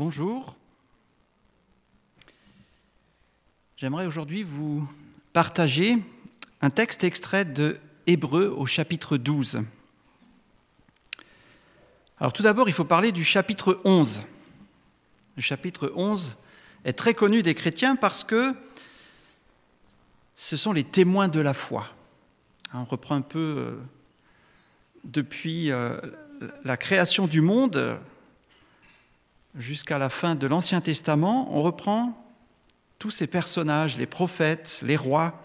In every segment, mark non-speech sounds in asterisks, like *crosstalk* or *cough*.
bonjour. J'aimerais aujourd'hui vous partager un texte extrait de Hébreu au chapitre 12. Alors tout d'abord, il faut parler du chapitre 11. Le chapitre 11 est très connu des chrétiens parce que ce sont les témoins de la foi. On reprend un peu euh, depuis euh, la création du monde jusqu'à la fin de l'Ancien Testament, on reprend tous ces personnages, les prophètes, les rois,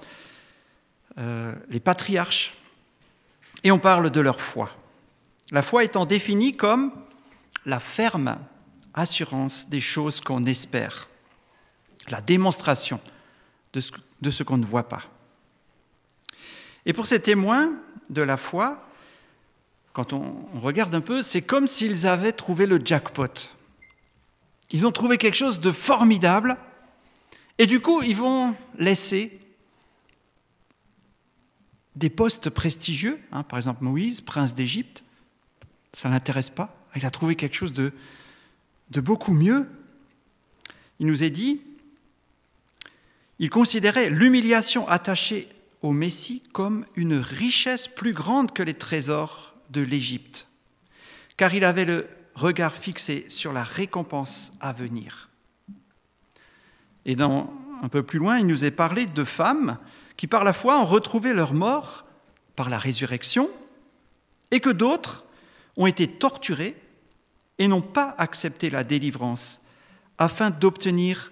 euh, les patriarches, et on parle de leur foi. La foi étant définie comme la ferme assurance des choses qu'on espère, la démonstration de ce, de ce qu'on ne voit pas. Et pour ces témoins de la foi, quand on, regarde un peu, c'est comme s'ils avaient trouvé le jackpot. Ils ont trouvé quelque chose de formidable, et du coup, ils vont laisser des postes prestigieux, hein, par exemple Moïse, prince d'Égypte, ça ne l'intéresse pas, il a trouvé quelque chose de, de beaucoup mieux. Il nous est dit, il considérait l'humiliation attachée au Messie comme une richesse plus grande que les trésors de l'Égypte, car il avait le regard fixé sur la récompense à venir. Et dans, un peu plus loin, il nous est parlé de femmes qui par la foi ont retrouvé leur mort par la résurrection, et que d'autres ont été torturées et n'ont pas accepté la délivrance afin d'obtenir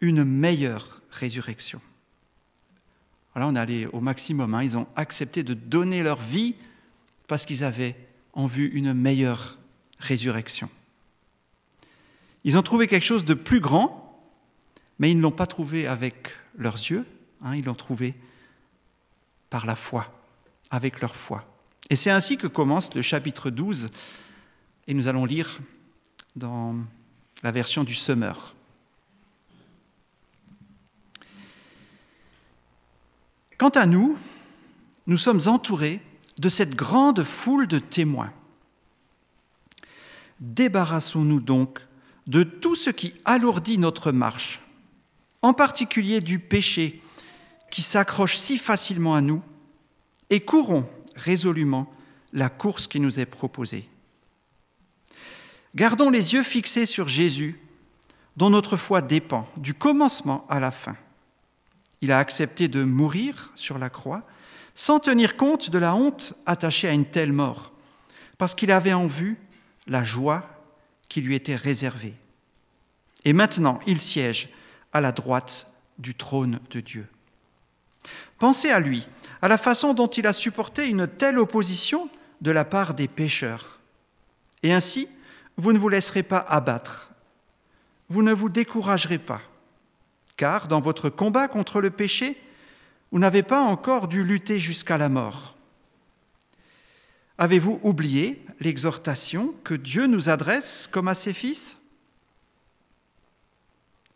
une meilleure résurrection. Voilà, on est allé au maximum. Hein. Ils ont accepté de donner leur vie parce qu'ils avaient en vue une meilleure résurrection. Ils ont trouvé quelque chose de plus grand, mais ils ne l'ont pas trouvé avec leurs yeux, hein, ils l'ont trouvé par la foi, avec leur foi. Et c'est ainsi que commence le chapitre 12, et nous allons lire dans la version du Semeur. Quant à nous, nous sommes entourés de cette grande foule de témoins. Débarrassons-nous donc de tout ce qui alourdit notre marche, en particulier du péché qui s'accroche si facilement à nous, et courons résolument la course qui nous est proposée. Gardons les yeux fixés sur Jésus, dont notre foi dépend, du commencement à la fin. Il a accepté de mourir sur la croix sans tenir compte de la honte attachée à une telle mort, parce qu'il avait en vue la joie qui lui était réservée. Et maintenant, il siège à la droite du trône de Dieu. Pensez à lui, à la façon dont il a supporté une telle opposition de la part des pécheurs. Et ainsi, vous ne vous laisserez pas abattre, vous ne vous découragerez pas, car dans votre combat contre le péché, vous n'avez pas encore dû lutter jusqu'à la mort. Avez-vous oublié l'exhortation que Dieu nous adresse comme à ses fils?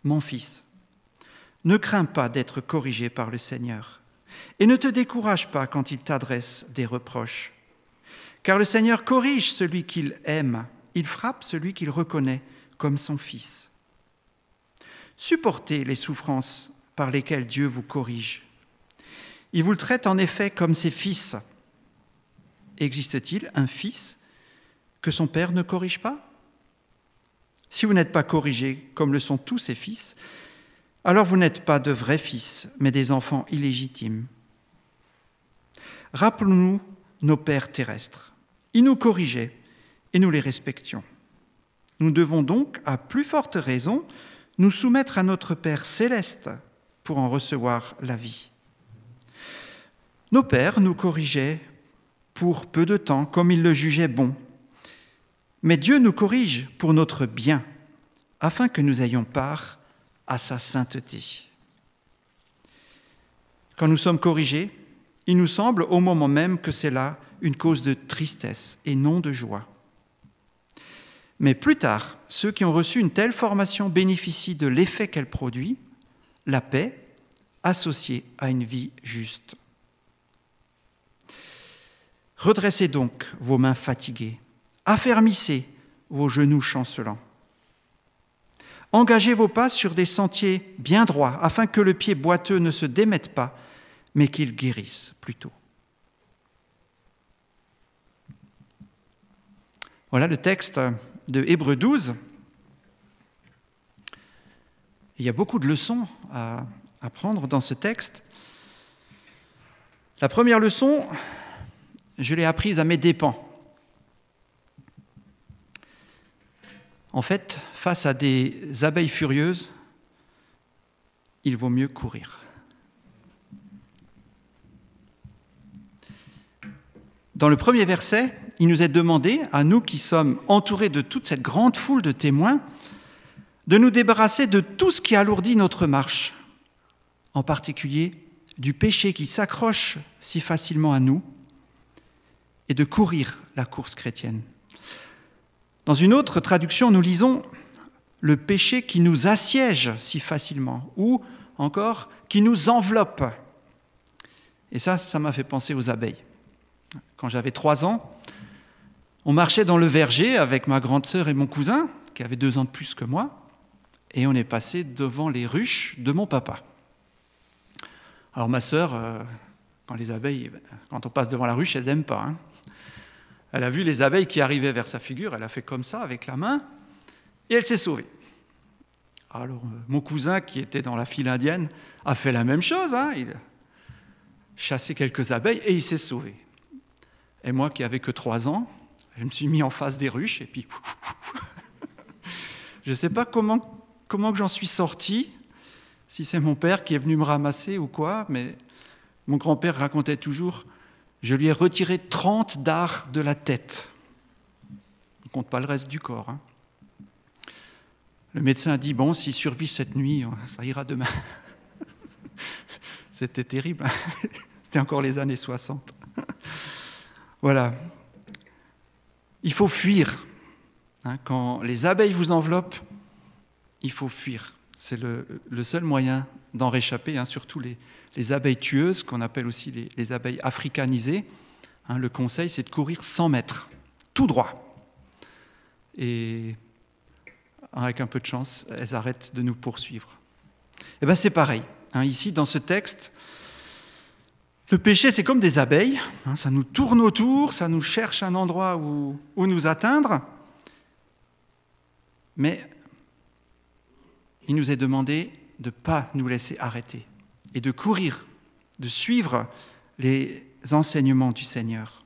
Mon fils, ne crains pas d'être corrigé par le Seigneur et ne te décourage pas quand il t'adresse des reproches. Car le Seigneur corrige celui qu'il aime, il frappe celui qu'il reconnaît comme son fils. Supportez les souffrances par lesquelles Dieu vous corrige il vous le traite en effet comme ses fils. Existe-t-il un fils que son père ne corrige pas? Si vous n'êtes pas corrigé comme le sont tous ses fils, alors vous n'êtes pas de vrais fils, mais des enfants illégitimes. Rappelons-nous nos pères terrestres. Ils nous corrigeaient et nous les respections. Nous devons donc, à plus forte raison, nous soumettre à notre Père céleste pour en recevoir la vie. Nos pères nous corrigeaient pour peu de temps, comme ils le jugeaient bon. Mais Dieu nous corrige pour notre bien, afin que nous ayons part à sa sainteté. Quand nous sommes corrigés, il nous semble au moment même que c'est là une cause de tristesse et non de joie. Mais plus tard, ceux qui ont reçu une telle formation bénéficient de l'effet qu'elle produit, la paix associée à une vie juste. Redressez donc vos mains fatiguées, affermissez vos genoux chancelants. Engagez vos pas sur des sentiers bien droits, afin que le pied boiteux ne se démette pas, mais qu'il guérisse plutôt. Voilà le texte de Hébreu 12. Il y a beaucoup de leçons à apprendre dans ce texte. La première leçon, je l'ai apprise à mes dépens. En fait, face à des abeilles furieuses, il vaut mieux courir. Dans le premier verset, il nous est demandé, à nous qui sommes entourés de toute cette grande foule de témoins, de nous débarrasser de tout ce qui alourdit notre marche, en particulier du péché qui s'accroche si facilement à nous, et de courir la course chrétienne. Dans une autre traduction, nous lisons le péché qui nous assiège si facilement, ou encore qui nous enveloppe. Et ça, ça m'a fait penser aux abeilles. Quand j'avais trois ans, on marchait dans le verger avec ma grande sœur et mon cousin, qui avait deux ans de plus que moi, et on est passé devant les ruches de mon papa. Alors ma sœur, euh, quand les abeilles, quand on passe devant la ruche, elles n'aiment pas. Hein. Elle a vu les abeilles qui arrivaient vers sa figure, elle a fait comme ça avec la main, et elle s'est sauvée. Alors euh, mon cousin, qui était dans la file indienne, a fait la même chose. Hein. Il a chassé quelques abeilles et il s'est sauvé. Et moi, qui avais que trois ans, je me suis mis en face des ruches et puis... *laughs* je ne sais pas comment, comment j'en suis sorti, si c'est mon père qui est venu me ramasser ou quoi, mais mon grand-père racontait toujours je lui ai retiré 30 dards de la tête. On ne compte pas le reste du corps. Hein. Le médecin a dit, bon, s'il survit cette nuit, *laughs* ça ira demain. *laughs* C'était terrible. Hein. *laughs* C'était encore les années 60. voilà. Il faut fuir. Hein. Quand les abeilles vous enveloppent, il faut fuir. C'est le, seul moyen d'en réchapper, surtout les, les abeilles tueuses, qu'on appelle aussi les, abeilles africanisées. Hein, le conseil, c'est de courir 100 mètres, tout droit. Et avec un peu de chance, elles arrêtent de nous poursuivre. Et eh bien c'est pareil. Hein, ici, dans ce texte, le péché, c'est comme des abeilles. Hein, ça nous tourne autour, ça nous cherche un endroit où, où nous atteindre. Mais il nous est demandé de ne pas nous laisser arrêter et de courir, de suivre les enseignements du Seigneur.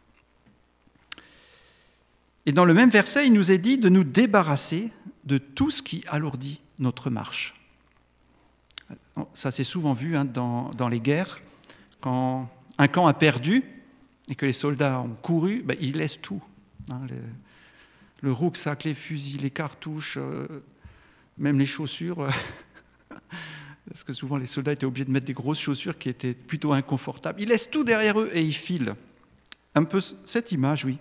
Et dans le même verset, il nous est dit de nous débarrasser de tout ce qui alourdit notre marche. Ça, c'est souvent vu hein, dans, les guerres. Quand un camp a perdu et que les soldats ont couru, ben, ils laissent tout. Hein, le, le, les fusils, les cartouches, euh, même les chaussures. *laughs* parce que souvent les soldats étaient obligés de mettre des grosses chaussures qui étaient plutôt inconfortables. Ils laissent tout derrière eux et ils filent. Un peu cette image, oui.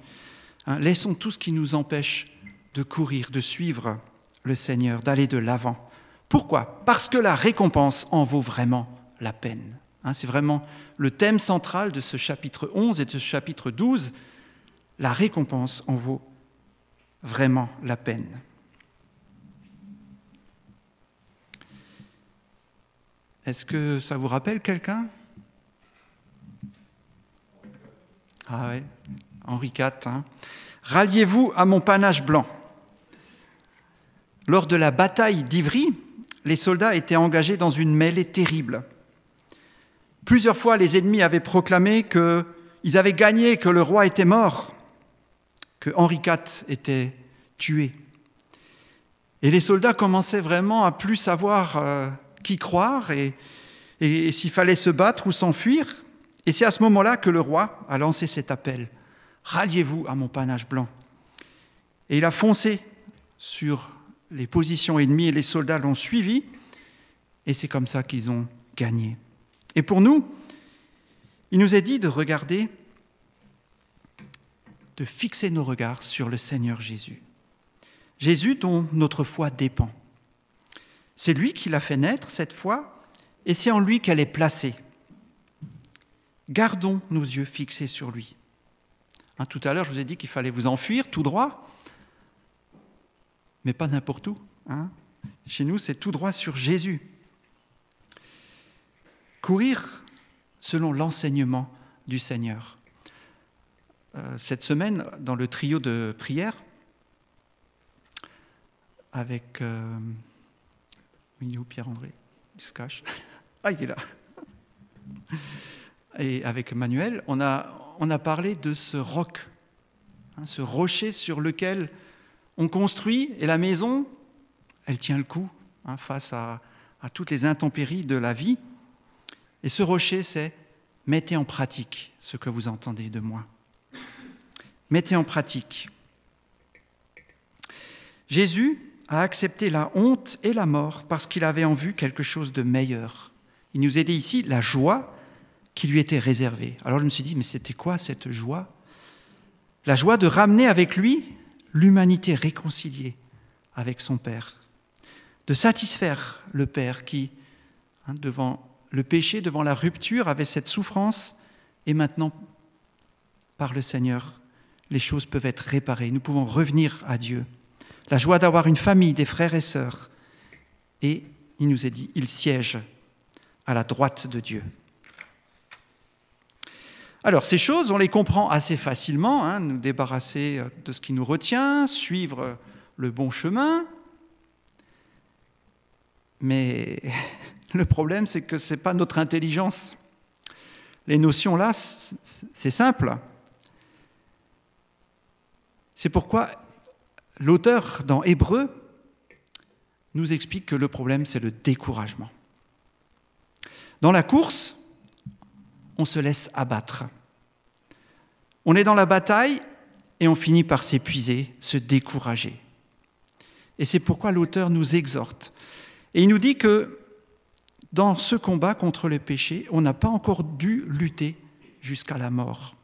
Hein, laissons tout ce qui nous empêche de courir, de suivre le Seigneur, d'aller de l'avant. Pourquoi? Parce que la récompense en vaut vraiment la peine. Hein, c'est vraiment le thème central de ce chapitre 11 et de ce chapitre 12. La récompense en vaut vraiment la peine. Est-ce que ça vous rappelle quelqu'un? Ah oui, Henri IV. Hein. Ralliez-vous à mon panache blanc. Lors de la bataille d'Ivry, les soldats étaient engagés dans une mêlée terrible. Plusieurs fois, les ennemis avaient proclamé qu'ils avaient gagné, que le roi était mort, que Henri IV était tué. Et les soldats commençaient vraiment à plus savoir euh, qui croire et, s'il fallait se battre ou s'enfuir. Et c'est à ce moment-là que le roi a lancé cet appel. Ralliez-vous à mon panache blanc. Et il a foncé sur les positions ennemies et les soldats l'ont suivi. Et c'est comme ça qu'ils ont gagné. Et pour nous, il nous est dit de regarder, de fixer nos regards sur le Seigneur Jésus. Jésus dont notre foi dépend. C'est lui qui l'a fait naître cette fois, et c'est en lui qu'elle est placée. Gardons nos yeux fixés sur lui. Hein, tout à l'heure, je vous ai dit qu'il fallait vous enfuir tout droit, mais pas n'importe où. Hein. Chez nous, c'est tout droit sur Jésus. Courir selon l'enseignement du Seigneur. Euh, cette semaine, dans le trio de prière, avec euh, Pierre-André Il se cache. *laughs* Ah, il est là. *laughs* Et avec Manuel, on a, on a parlé de ce roc, hein, ce rocher sur lequel on construit, et la maison, elle tient le coup hein, face à, à toutes les intempéries de la vie. Et ce rocher, c'est mettez en pratique ce que vous entendez de moi. Mettez en pratique. Jésus a accepté la honte et la mort parce qu'il avait en vue quelque chose de meilleur. Il nous a dit ici la joie qui lui était réservée. Alors je me suis dit, mais c'était quoi cette joie? La joie de ramener avec lui l'humanité réconciliée avec son Père, de satisfaire le Père qui, hein, devant le péché, devant la rupture, avait cette souffrance, et maintenant, par le Seigneur, les choses peuvent être réparées. Nous pouvons revenir à Dieu la joie d'avoir une famille, des frères et sœurs. Et il nous est dit, il siège à la droite de Dieu. Alors ces choses, on les comprend assez facilement, hein, nous débarrasser de ce qui nous retient, suivre le bon chemin. Mais *laughs* le problème, c'est que ce n'est pas notre intelligence. Les notions là, c'est simple. C'est pourquoi L'auteur dans Hébreu nous explique que le problème, c'est le découragement. Dans la course, on se laisse abattre. On est dans la bataille et on finit par s'épuiser, se décourager. Et c'est pourquoi l'auteur nous exhorte. Et il nous dit que dans ce combat contre le péché, on n'a pas encore dû lutter jusqu'à la mort.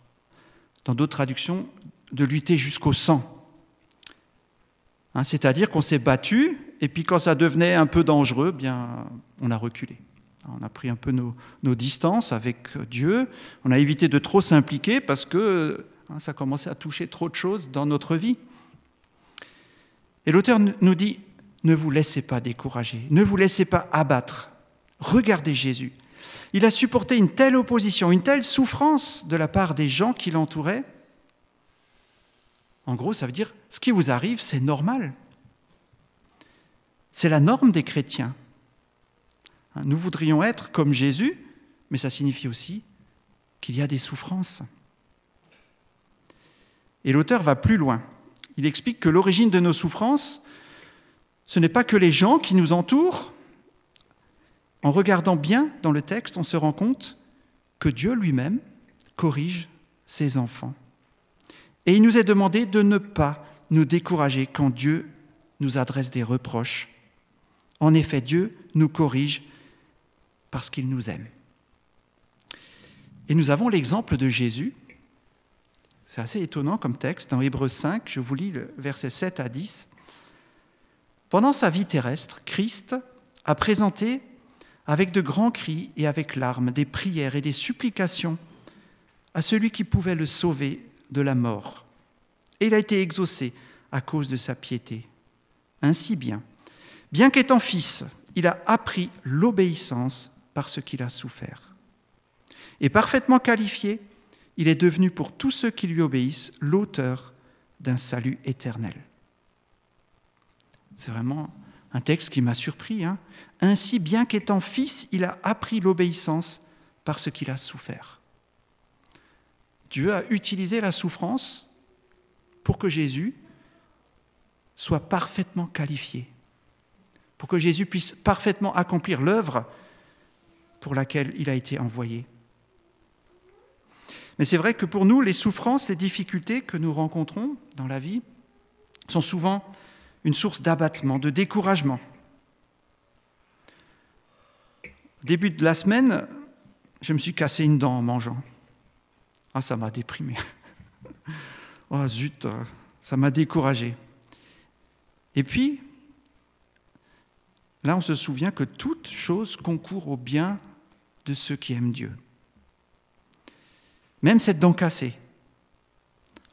Dans d'autres traductions, de lutter jusqu'au sang. Hein, c'est-à-dire qu'on s'est battu, et puis quand ça devenait un peu dangereux, bien, on a reculé. On a pris un peu nos, distances avec Dieu. On a évité de trop s'impliquer parce que hein, ça commençait à toucher trop de choses dans notre vie. Et l'auteur nous dit, ne vous laissez pas décourager, ne vous laissez pas abattre. Regardez Jésus. Il a supporté une telle opposition, une telle souffrance de la part des gens qui l'entouraient, en gros, ça veut dire ce qui vous arrive, c'est normal. C'est la norme des chrétiens. Hein, nous voudrions être comme Jésus, mais ça signifie aussi qu'il y a des souffrances. Et l'auteur va plus loin. Il explique que l'origine de nos souffrances, ce n'est pas que les gens qui nous entourent. En regardant bien dans le texte, on se rend compte que Dieu lui-même corrige ses enfants. Et il nous est demandé de ne pas nous décourager quand Dieu nous adresse des reproches. En effet, Dieu nous corrige parce qu'il nous aime. Et nous avons l'exemple de Jésus. C'est assez étonnant comme texte. Dans Hébreux 5, je vous lis le verset 7 à 10. Pendant sa vie terrestre, Christ a présenté avec de grands cris et avec larmes des prières et des supplications à celui qui pouvait le sauver de la mort. Et il a été exaucé à cause de sa piété. Ainsi bien, bien qu'étant fils, il a appris l'obéissance par ce qu'il a souffert. Et parfaitement qualifié, il est devenu pour tous ceux qui lui obéissent l'auteur d'un salut éternel. C'est vraiment un texte qui m'a surpris. Hein. Ainsi, bien qu'étant fils, il a appris l'obéissance par ce qu'il a souffert. Dieu a utilisé la souffrance pour que Jésus soit parfaitement qualifié, pour que Jésus puisse parfaitement accomplir l'œuvre pour laquelle il a été envoyé. Mais c'est vrai que pour nous, les souffrances, les difficultés que nous rencontrons dans la vie sont souvent une source d'abattement, de découragement. Au début de la semaine, je me suis cassé une dent en mangeant. Ah, ça m'a déprimé. *laughs* Oh zut, ça m'a découragé. Et puis, là, on se souvient que toute chose concourt au bien de ceux qui aiment Dieu. Même cette dent cassée.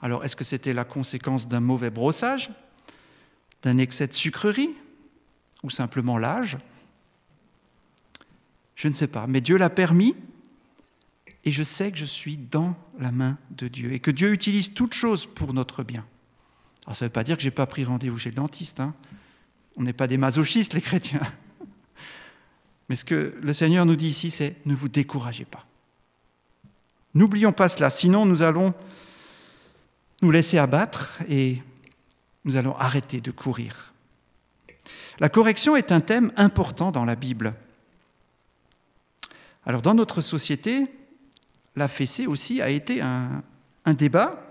Alors, est-ce que c'était la conséquence d'un mauvais brossage, d'un excès de sucrerie ou simplement l'âge? Je ne sais pas, mais Dieu l'a permis et je sais que je suis dans la main de Dieu et que Dieu utilise toutes choses pour notre bien. Alors ça ne veut pas dire que je n'ai pas pris rendez-vous chez le dentiste. Hein. On n'est pas des masochistes, les chrétiens. *laughs* Mais ce que le Seigneur nous dit ici, c'est ne vous découragez pas. N'oublions pas cela, sinon nous allons nous laisser abattre et nous allons arrêter de courir. La correction est un thème important dans la Bible. Alors dans notre société, la fessée aussi a été un, débat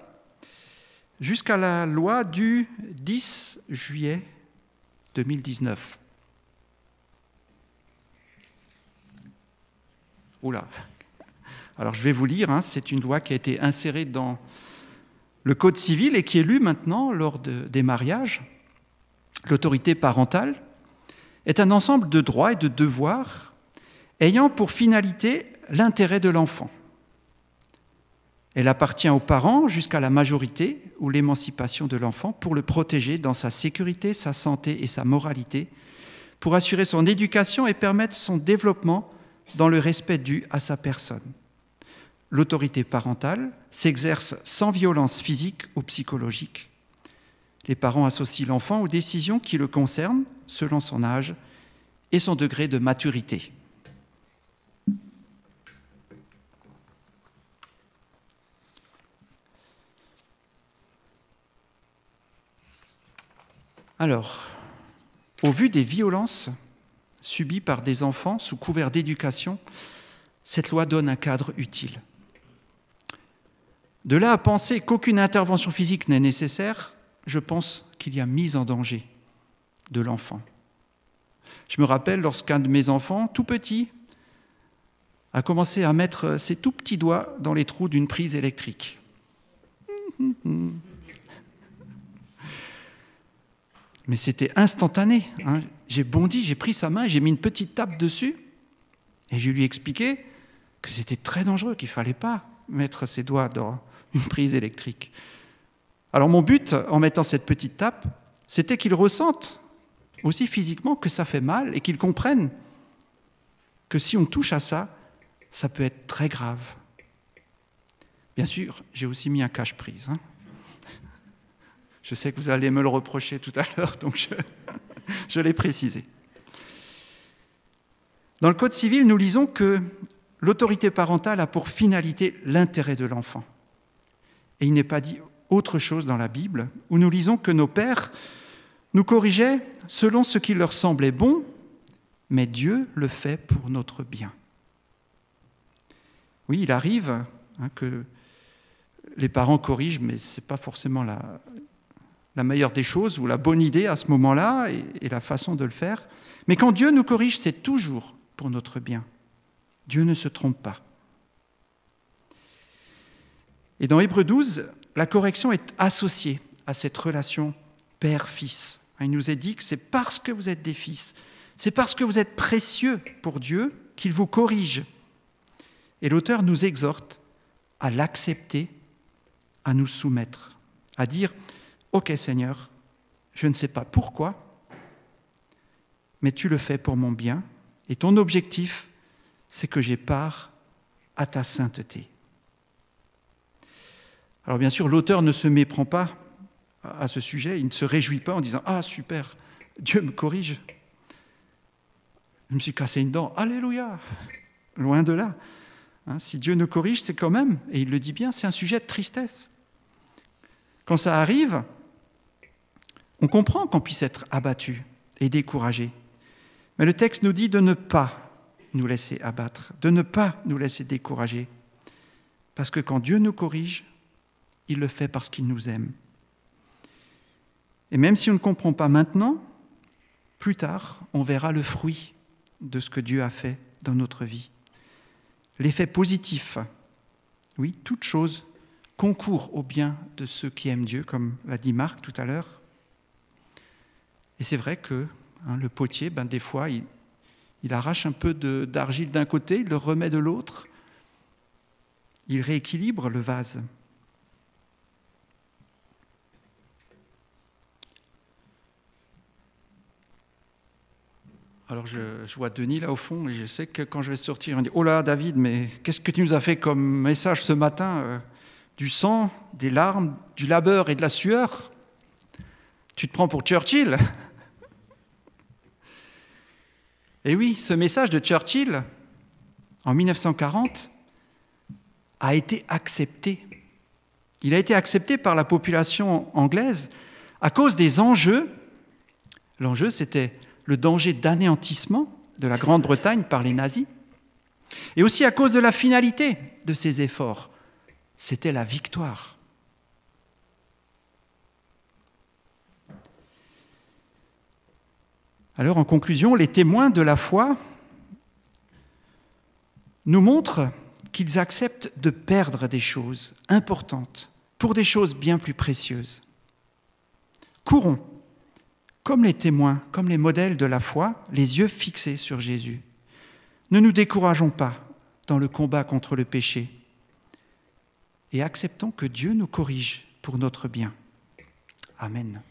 jusqu'à la loi du 10 juillet 2019. Oula. Alors je vais vous lire, hein, c'est une loi qui a été insérée dans le Code civil et qui est lue maintenant lors des mariages. L'autorité parentale est un ensemble de droits et de devoirs ayant pour finalité l'intérêt de l'enfant. Elle appartient aux parents jusqu'à la majorité ou l'émancipation de l'enfant pour le protéger dans sa sécurité, sa santé et sa moralité, pour assurer son éducation et permettre son développement dans le respect dû à sa personne. L'autorité parentale s'exerce sans violence physique ou psychologique. Les parents associent l'enfant aux décisions qui le concernent selon son âge et son degré de maturité. Alors, au vu des violences subies par des enfants sous couvert d'éducation, cette loi donne un cadre utile. De là à penser qu'aucune intervention physique n'est nécessaire, je pense qu'il y a mise en danger de l'enfant. Je me rappelle lorsqu'un de mes enfants, tout petit, a commencé à mettre ses tout petits doigts dans les trous d'une prise électrique. Mais c'était instantané. Hein. J'ai bondi, j'ai pris sa main, j'ai mis une petite tape dessus, et je lui ai expliqué que c'était très dangereux, qu'il ne fallait pas mettre ses doigts dans une prise électrique. Alors mon but, en mettant cette petite tape, c'était qu'il ressente aussi physiquement que ça fait mal et qu'il comprenne que si on touche à ça, ça peut être très grave. Bien sûr, j'ai aussi mis un cache-prise. Hein. Je sais que vous allez me le reprocher tout à l'heure, donc *laughs* je, l'ai précisé. Dans le Code civil, nous lisons que l'autorité parentale a pour finalité l'intérêt de l'enfant. Et il n'est pas dit autre chose dans la Bible, où nous lisons que nos pères nous corrigeaient selon ce qui leur semblait bon, mais Dieu le fait pour notre bien. Oui, il arrive hein, que les parents corrigent, mais ce n'est pas forcément la, la meilleure des choses ou la bonne idée à ce moment-là et, la façon de le faire. Mais quand Dieu nous corrige, c'est toujours pour notre bien. Dieu ne se trompe pas. Et dans Hébreu 12, la correction est associée à cette relation père-fils. Il nous est dit que c'est parce que vous êtes des fils, c'est parce que vous êtes précieux pour Dieu qu'il vous corrige. Et l'auteur nous exhorte à l'accepter, à nous soumettre, à dire Ok Seigneur, je ne sais pas pourquoi, mais tu le fais pour mon bien, et ton objectif, c'est que j'ai part à ta sainteté. Alors bien sûr, l'auteur ne se méprend pas à ce sujet, il ne se réjouit pas en disant Ah super, Dieu me corrige. Je me suis cassé une dent, Alléluia Loin de là. Hein, si Dieu nous corrige, c'est quand même, et il le dit bien, c'est un sujet de tristesse. Quand ça arrive, on comprend qu'on puisse être abattu et découragé. Mais le texte nous dit de ne pas nous laisser abattre, de ne pas nous laisser décourager. Parce que quand Dieu nous corrige, il le fait parce qu'il nous aime. Et même si on ne comprend pas maintenant, plus tard, on verra le fruit de ce que Dieu a fait dans notre vie. L'effet positif. Oui, toute chose concourt au bien de ceux qui aiment Dieu, comme l'a dit Marc tout à l'heure. Et c'est vrai que hein, le potier, ben, des fois, il, arrache un peu d'argile d'un côté, il le remet de l'autre, il rééquilibre le vase. Alors je, vois Denis là au fond et je sais que quand je vais sortir, on dit Oh là, David, mais qu'est-ce que tu nous as fait comme message ce matin euh, Du sang, des larmes, du labeur et de la sueur? Tu te prends pour Churchill? Et oui, ce message de Churchill, en 1940, a été accepté. Il a été accepté par la population anglaise à cause des enjeux. L'enjeu, c'était le danger d'anéantissement de la Grande-Bretagne par les nazis, et aussi à cause de la finalité de ces efforts. C'était la victoire. Alors en conclusion, les témoins de la foi nous montrent qu'ils acceptent de perdre des choses importantes pour des choses bien plus précieuses. Courons comme les témoins, comme les modèles de la foi, les yeux fixés sur Jésus. Ne nous décourageons pas dans le combat contre le péché et acceptons que Dieu nous corrige pour notre bien. Amen.